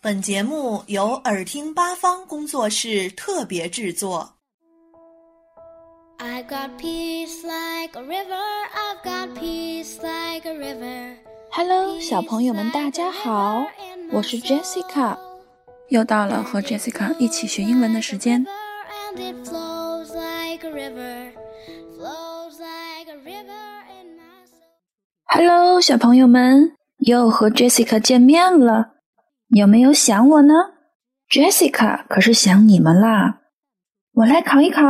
本节目由耳听八方工作室特别制作。I've got peace like a river. I've got peace like a river. Hello，小朋友们，大家好，我是 Jessica，又到了和 Jessica 一起学英文的时间。It flows like a river. Flows like a river in my soul. Hello，小朋友们，又和 Jessica 见面了，有没有想我呢？Jessica 可是想你们啦。我来考一考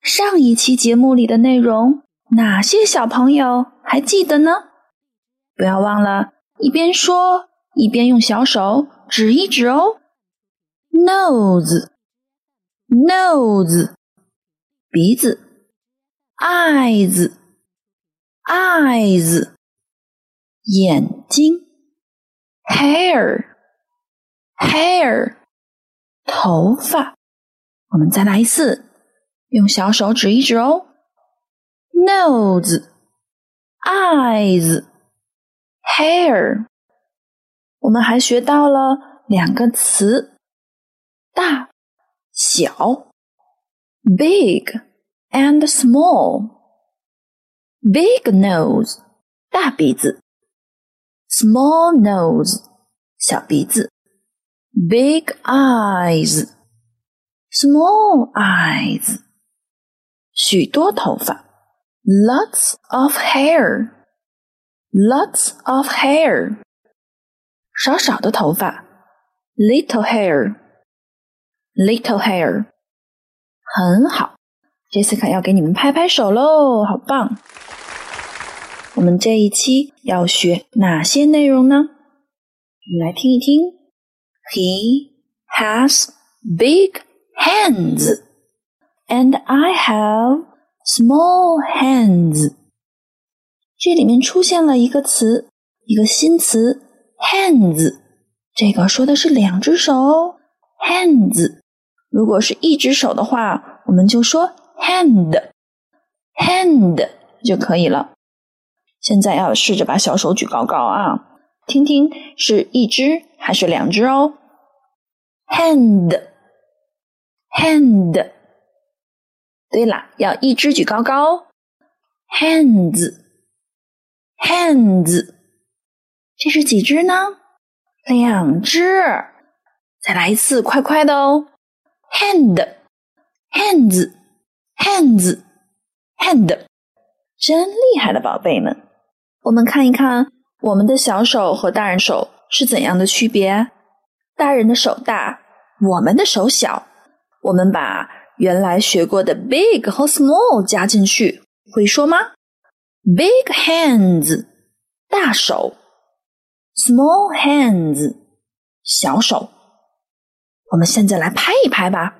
上一期节目里的内容，哪些小朋友还记得呢？不要忘了，一边说一边用小手指一指哦。Nose，nose，鼻子；eyes，eyes，眼睛；hair Hair，头发。我们再来一次，用小手指一指哦。Nose，eyes。hair。我们还学到了两个词：大、小，big and small。big nose，大鼻子；small nose，小鼻子；big eyes，small eyes，许多头发；lots of hair。lots of hair，少少的头发，little hair，little hair，很好，Jessica 要给你们拍拍手喽，好棒！我们这一期要学哪些内容呢？我们来听一听。He has big hands, and I have small hands. 这里面出现了一个词，一个新词 hands，这个说的是两只手，hands。如果是一只手的话，我们就说 hand，hand 就可以了。现在要试着把小手举高高啊，听听是一只还是两只哦。hand，hand。对了，要一只举高高，hands。hands，这是几只呢？两只。再来一次，快快的哦。hand，hands，hands，hand，真厉害的宝贝们！我们看一看我们的小手和大人手是怎样的区别。大人的手大，我们的手小。我们把原来学过的 big 和 small 加进去，会说吗？Big hands，大手；small hands，小手。我们现在来拍一拍吧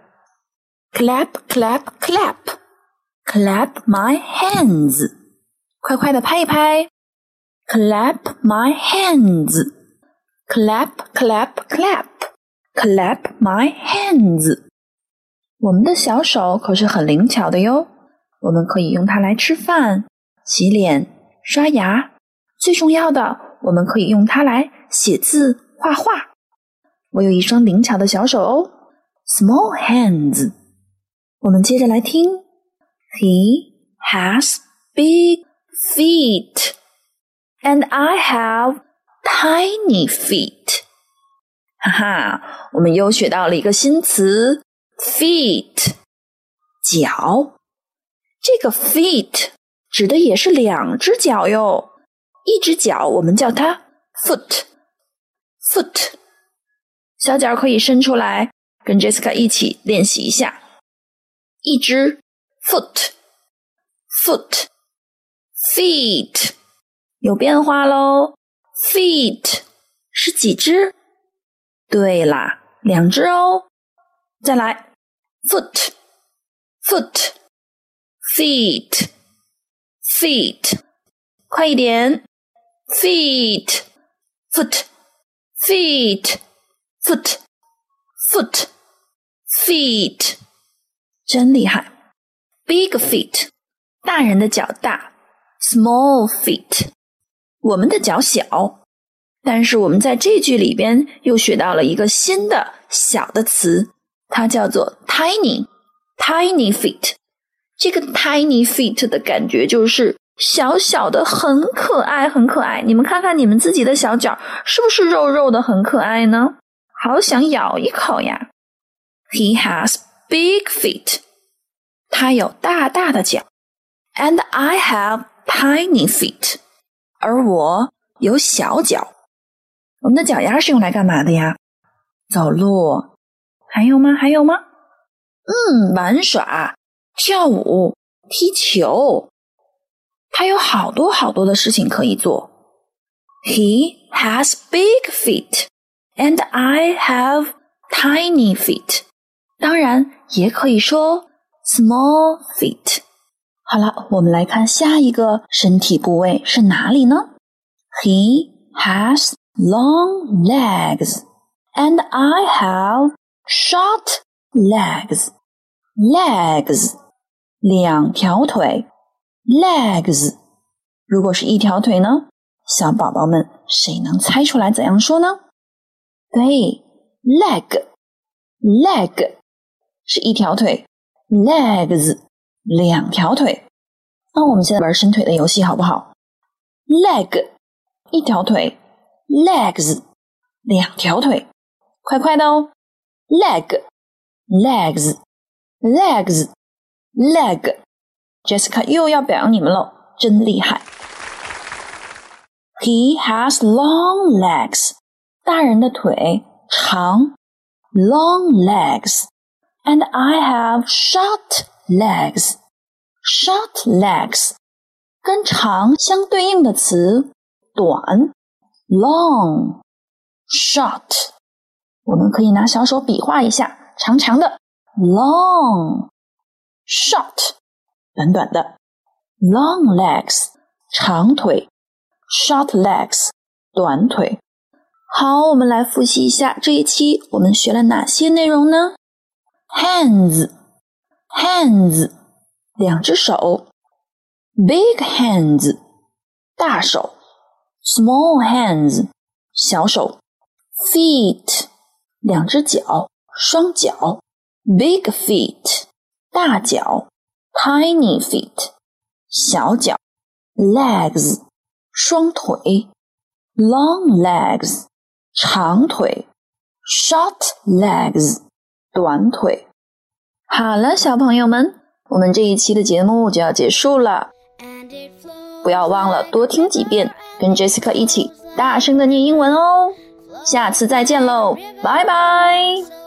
，clap clap clap，clap my hands，快快的拍一拍，clap my hands，clap clap clap，clap my hands。我们的小手可是很灵巧的哟，我们可以用它来吃饭。洗脸、刷牙，最重要的，我们可以用它来写字、画画。我有一双灵巧的小手哦，small hands。我们接着来听，He has big feet, and I have tiny feet。哈哈，我们又学到了一个新词，feet，脚。这个 feet。指的也是两只脚哟，一只脚我们叫它 foot，foot，小脚可以伸出来，跟 Jessica 一起练习一下，一只 foot，foot，feet， 有变化喽，feet 是几只？对啦，两只哦，再来 foot，foot，feet。feet，快一点，feet，foot，feet，foot，foot，feet，真厉害！big feet，大人的脚大；small feet，我们的脚小但是我们在这句里边又学到了一个新的小的词，它叫做 tiny，tiny feet。这个 tiny feet 的感觉就是小小的，很可爱，很可爱。你们看看你们自己的小脚，是不是肉肉的，很可爱呢？好想咬一口呀！He has big feet。他有大大的脚，and I have tiny feet。而我有小脚。我们的脚丫是用来干嘛的呀？走路。还有吗？还有吗？嗯，玩耍、跳舞、踢球。他有好多好多的事情可以做。He has big feet, and I have tiny feet。当然，也可以说 small feet。好了，我们来看下一个身体部位是哪里呢？He has long legs, and I have short legs. Legs，两条腿。Legs，如果是一条腿呢？小宝宝们，谁能猜出来怎样说呢？对，leg，leg 是一条腿，legs 两条腿。那我们现在玩伸腿的游戏好不好？leg 一条腿。legs 两条腿，快快的哦！leg legs legs leg Jessica 又要表扬你们了，真厉害！He has long legs，大人的腿长，long legs，and I have short legs。short legs 跟长相对应的词短。long short，我们可以拿小手比划一下，长长的 long short，短短的 long legs，长腿 short legs，短腿。好，我们来复习一下这一期我们学了哪些内容呢？hands hands，两只手；big hands，大手。small hands 小手，feet 两只脚，双脚，big feet 大脚，tiny feet 小脚，legs 双腿，long legs 长腿，short legs 短腿。 好了，小朋友们，我们这一期的节目就要结束了，不要忘了多听几遍。跟 Jessica 一起大声的念英文哦，下次再见喽，拜拜。